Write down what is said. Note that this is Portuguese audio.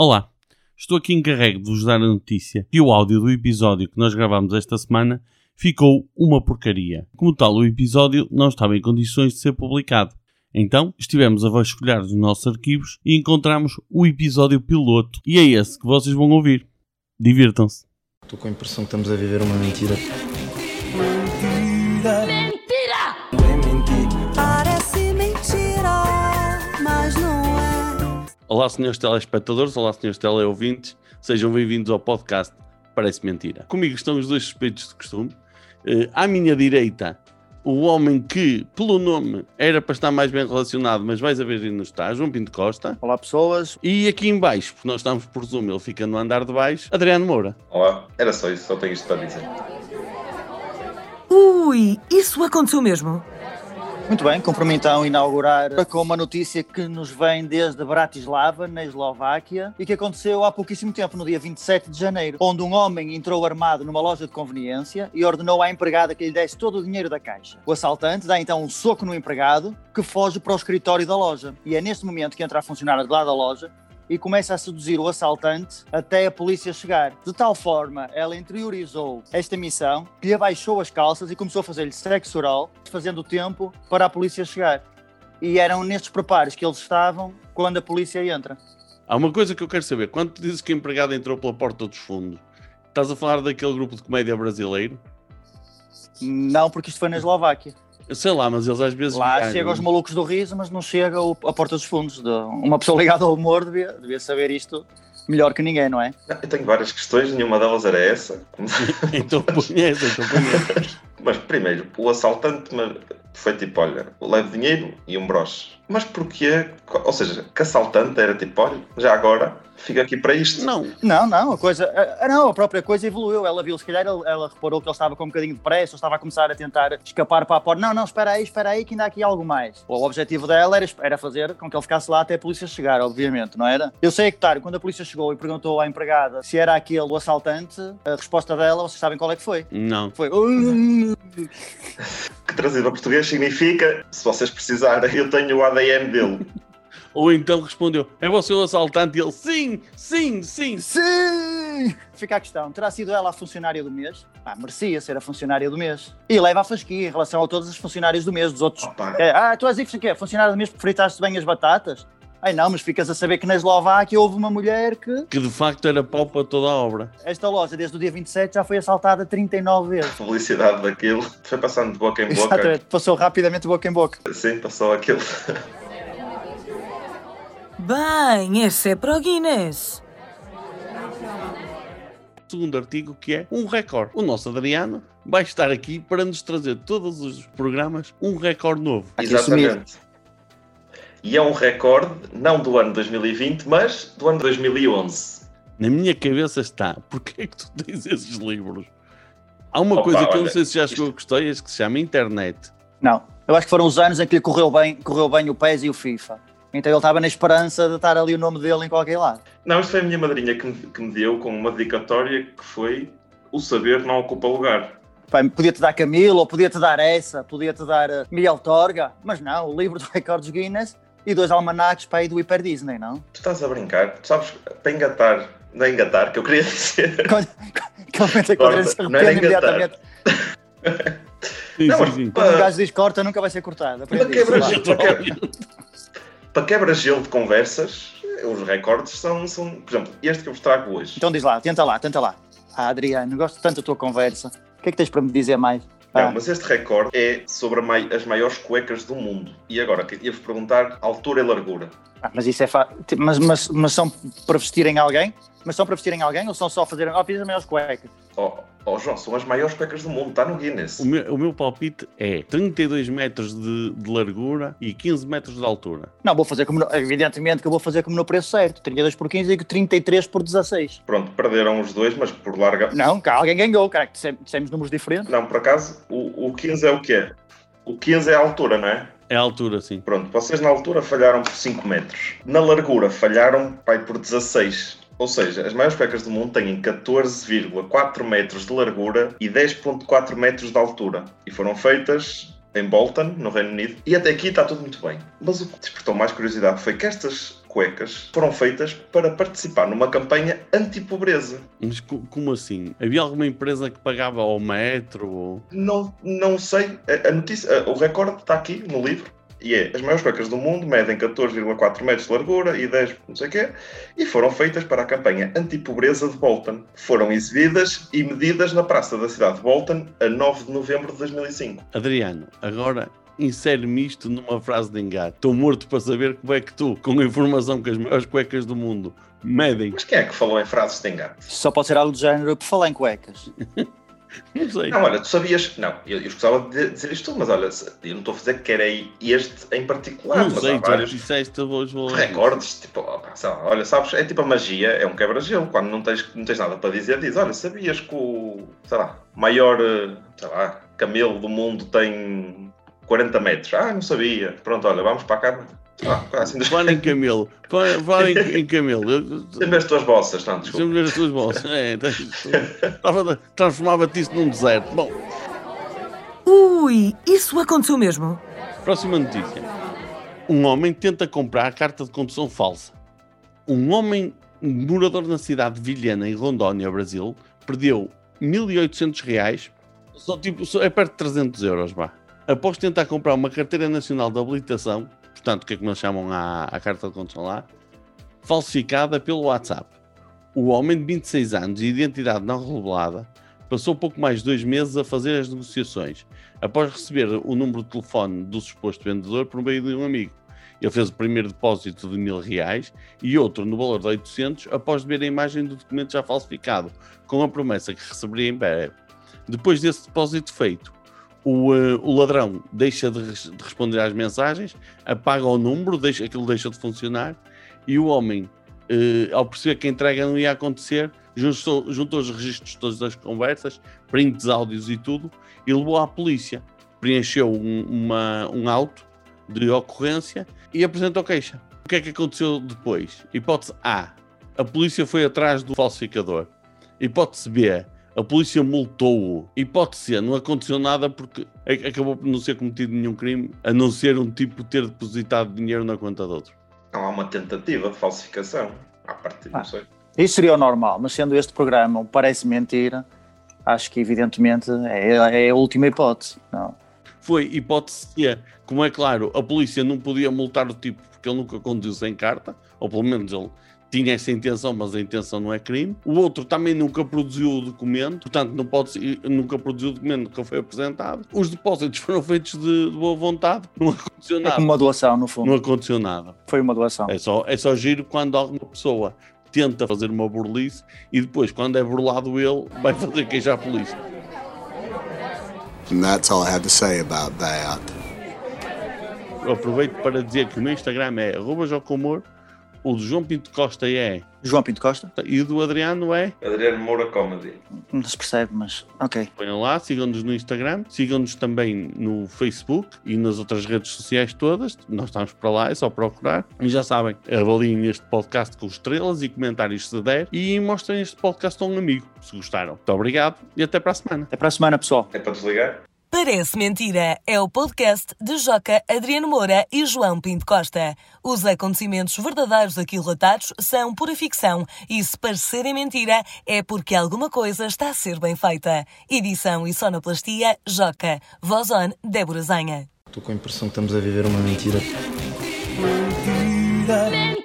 Olá, estou aqui encarregue de vos dar a notícia que o áudio do episódio que nós gravámos esta semana ficou uma porcaria. Como tal, o episódio não estava em condições de ser publicado. Então, estivemos a vasculhar os nossos arquivos e encontramos o episódio piloto. E é esse que vocês vão ouvir. Divirtam-se. Estou com a impressão que estamos a viver uma mentira. Olá, senhores telespectadores, olá, senhores teleouvintes, sejam bem-vindos ao podcast Parece Mentira. Comigo estão os dois suspeitos de costume. Eh, à minha direita, o homem que, pelo nome, era para estar mais bem relacionado, mas vais a ver e não está, João Pinto Costa. Olá pessoas, E aqui em baixo, porque nós estamos por Zoom, ele fica no andar de baixo, Adriano Moura. Olá, era só isso, só tenho isto para dizer. Ui, isso aconteceu mesmo? Muito bem, cumpro-me então inaugurar com uma notícia que nos vem desde Bratislava, na Eslováquia, e que aconteceu há pouquíssimo tempo, no dia 27 de janeiro, onde um homem entrou armado numa loja de conveniência e ordenou à empregada que lhe desse todo o dinheiro da caixa. O assaltante dá então um soco no empregado, que foge para o escritório da loja. E é neste momento que entra a funcionária de lá da loja e começa a seduzir o assaltante até a polícia chegar. De tal forma, ela interiorizou esta missão que lhe abaixou as calças e começou a fazer-lhe sexo oral, fazendo o tempo para a polícia chegar. E eram nestes preparos que eles estavam quando a polícia entra. Há uma coisa que eu quero saber, quando tu dizes que a empregada entrou pela porta dos fundos, estás a falar daquele grupo de comédia brasileiro? Não, porque isto foi na Eslováquia. Eu sei lá, mas eles às vezes... Lá viajam. chega aos malucos do riso, mas não chega a porta dos fundos. De- Uma pessoa ligada ao humor devia, devia saber isto melhor que ninguém, não é? Eu tenho várias questões, nenhuma delas era essa. Então põe essa, então põe essa. Mas primeiro, o assaltante foi tipo, olha, leve dinheiro e um broche. Mas porquê? Ou seja, que assaltante era tipo, olha, já agora, fica aqui para isto. Não, Não, não, a coisa. a- Não, a própria coisa evoluiu. Ela viu, se calhar, ela, ela reparou que ele estava com um bocadinho de pressa, ou estava a começar a tentar escapar para a porta. Não, não, espera aí, espera aí, que ainda há aqui algo mais. O objetivo dela era, era fazer com que ele ficasse lá até a polícia chegar, obviamente, não era? Eu sei que, tá, quando a polícia chegou e perguntou à empregada se era aquele o assaltante, a resposta dela, vocês sabem qual é que foi? não. Foi. Trazido para português significa, se vocês precisarem, eu tenho o ADN dele. Ou então respondeu, é você o assaltante? E ele, sim, sim, sim. Sim! Fica a questão, terá sido ela a funcionária do mês? Ah, merecia ser a funcionária do mês. E leva a fasquia em relação a todos os funcionários do mês, dos outros. Opa, É, ah, tu és que é? Funcionário do mês porque fritaste bem as batatas? Ai não, mas ficas a saber que na Eslováquia houve uma mulher que. Que de facto era pau para toda a obra. Esta loja, desde o dia 27, já foi assaltada 39 vezes. a publicidade daquilo foi passando de boca em boca. Exatamente, passou rapidamente de boca em boca. Sim, passou aquilo. Bem, esse é para o Guinness. Segundo artigo que é um recorde. O nosso Adriano vai estar aqui para nos trazer todos os programas um recorde novo. Exatamente. E é um recorde, não do ano 2020, mas do ano 2011. Na minha cabeça está, porque é que tu tens esses livros? Há uma Opa, coisa que eu não sei se já isto- chegou a gostei, que se chama internet. Não, eu acho que foram os anos em que lhe correu bem, correu bem o PES e o FIFA. Então ele estava na esperança de estar ali o nome dele em qualquer lado. Não, isto foi a minha madrinha que me, que me deu com uma dedicatória que foi o saber não ocupa lugar. Podia-te dar Camilo, ou podia-te dar essa, podia-te dar uh, Miguel Torga, mas não, o livro dos recordes Guinness e dois almanacs para aí do Hyper Disney, não? Tu estás a brincar, tu sabes, para engatar, não é engatar, que eu queria dizer. É que Corta, não era engatar. imediatamente. Sim, Não, sim, sim. Quando o gajo diz corta, nunca vai ser cortado. Para quebra, para, quebra, para quebra-gelo de conversas, os recordes são, são, por exemplo, este que eu vos trago hoje. Então diz lá, tenta lá, tenta lá. Ah, Adriano, gosto tanto da tua conversa. O que é que tens para me dizer mais? Não, Ah, mas este recorde é sobre mai- as maiores cuecas do mundo. E agora, que- ia-vos perguntar altura e largura. ah, mas isso é fa... mas, mas, mas são para vestirem alguém? Mas são para vestirem alguém ou são só fazer. Ah, fiz as maiores cuecas. Oh, oh, João, são as maiores cuecas do mundo, está no Guinness. O meu, o meu palpite é 32 metros de, de largura e 15 metros de altura. Não, vou fazer como. no- Evidentemente que eu vou fazer como no preço certo. 32 por 15 e 33 por 16. Pronto, perderam os dois, mas por larga. Não, cá alguém ganhou, cara. Dissemos, dissemos números diferentes. Não, por acaso, o, o 15 é o quê? O 15 é a altura, não é? É a altura, sim. Pronto, vocês na altura falharam por 5 metros. Na largura falharam pai, por 16. Ou seja, as maiores cuecas do mundo têm 14,4 metros de largura e 10,4 metros de altura. E foram feitas em Bolton, no Reino Unido. E até aqui está tudo muito bem. Mas o que despertou mais curiosidade foi que estas cuecas foram feitas para participar numa campanha anti-pobreza. Mas co- como assim? Havia alguma empresa que pagava ao metro? Não, não sei, a, a notícia, a- o recorde está aqui no livro. E é, as maiores cuecas do mundo medem 14,4 metros de largura e 10 não sei o quê, e foram feitas para a campanha anti-pobreza de Bolton. Foram exibidas e medidas na praça da cidade de Bolton a 9 de novembro de 2005. Adriano, agora insere-me isto numa frase de engate. Estou morto para saber como é que tu, com a informação que as maiores cuecas do mundo medem, Mas quem é que falou em frases de engate? Só pode ser algo do género por falar em cuecas. não sei. Não, olha, tu sabias. Não, eu, eu gostava de dizer isto tudo, mas olha, eu não estou a dizer que era este em particular, Não mas sei, há vários disseste, vou... vou- recordes. Tipo, opa, lá, olha, sabes, é tipo a magia, é um quebra-gelo. Quando não tens, não tens nada para dizer, diz: Olha, sabias que o, sei lá, maior, eh, sei lá, camelo do mundo tem 40 metros? Ah, não sabia. Pronto, olha, vamos para cá. Sei assim, Falar em camelo. Falar falar em, em camelo. Eu- Sempre as tuas bossas, não, desculpa. ver as tuas bolsas. É, Transformava-te isso num deserto. Bom, Ui, isso aconteceu mesmo? próxima notícia. Um homem tenta comprar a carta de condução falsa. Um homem morador na cidade de Vilhena, em Rondônia, Brasil, perdeu 1.800 reais, só, tipo, só é perto de 300 euros, vá. Após tentar comprar uma carteira nacional de habilitação, portanto, que é que nós chamam à, à carta de condução lá, falsificada pelo WhatsApp. O homem de 26 anos e identidade não revelada passou pouco mais de dois meses a fazer as negociações, após receber o número de telefone do suposto vendedor por meio de um amigo. Ele fez o primeiro depósito de mil reais e outro no valor de 800 após ver a imagem do documento já falsificado, com a promessa que receberia em breve. Depois desse depósito feito, o, eh, o ladrão deixa de, res- de responder às mensagens, apaga o número, deixa, aquilo deixa de funcionar e o homem, eh, ao perceber que a entrega não ia acontecer, juntou, juntou os registros todos das conversas, prints, áudios e tudo, e levou à polícia. Preencheu um, uma, um auto de ocorrência e apresentou queixa. O que é que aconteceu depois? Hipótese A. A polícia foi atrás do falsificador. Hipótese B. A polícia multou-o. Hipótese C. Não aconteceu nada porque acabou por não ser cometido nenhum crime, a não ser um tipo ter depositado dinheiro na conta de outro. Não há uma tentativa de falsificação. À parte, Ah. não sei. Isso seria o normal, mas sendo este programa parece mentira, acho que evidentemente é, é a última hipótese. Não. Foi hipótese C. Como é claro, a polícia não podia multar o tipo porque ele nunca conduziu sem carta, ou pelo menos ele tinha essa intenção, mas a intenção não é crime. O outro também nunca produziu o documento, portanto não pode ser- nunca produziu o documento, nunca foi apresentado. Os depósitos foram feitos de, de boa vontade, não aconteceu É nada. como uma doação, no fundo. Não aconteceu nada. Foi uma doação. É só, é só giro quando alguma pessoa tenta fazer uma burlice e depois, quando é burlado ele, vai fazer queijar a polícia. And that's all I have to say about that. Eu aproveito para dizer que o meu Instagram é arroba jocomor, o do João Pinto Costa é João Pinto Costa? e o do Adriano é. Adriano Moura Comedy. Não se percebe, mas ok. Ponham lá, sigam-nos no Instagram, sigam-nos também no Facebook e nas outras redes sociais todas. Nós estamos para lá, é só procurar. E já sabem, avaliem este podcast com estrelas e comentários se der e mostrem este podcast a um amigo, se gostaram. Muito obrigado e até para a semana. Até para a semana, pessoal. É para desligar? Parece Mentira é o podcast de Joca Adriano Moura e João Pinto Costa. Os acontecimentos verdadeiros aqui relatados são pura ficção e se parecerem mentira é porque alguma coisa está a ser bem feita. Edição e sonoplastia Joca. Voz on Débora Zanha. Estou com a impressão que estamos a viver uma mentira. Mentira.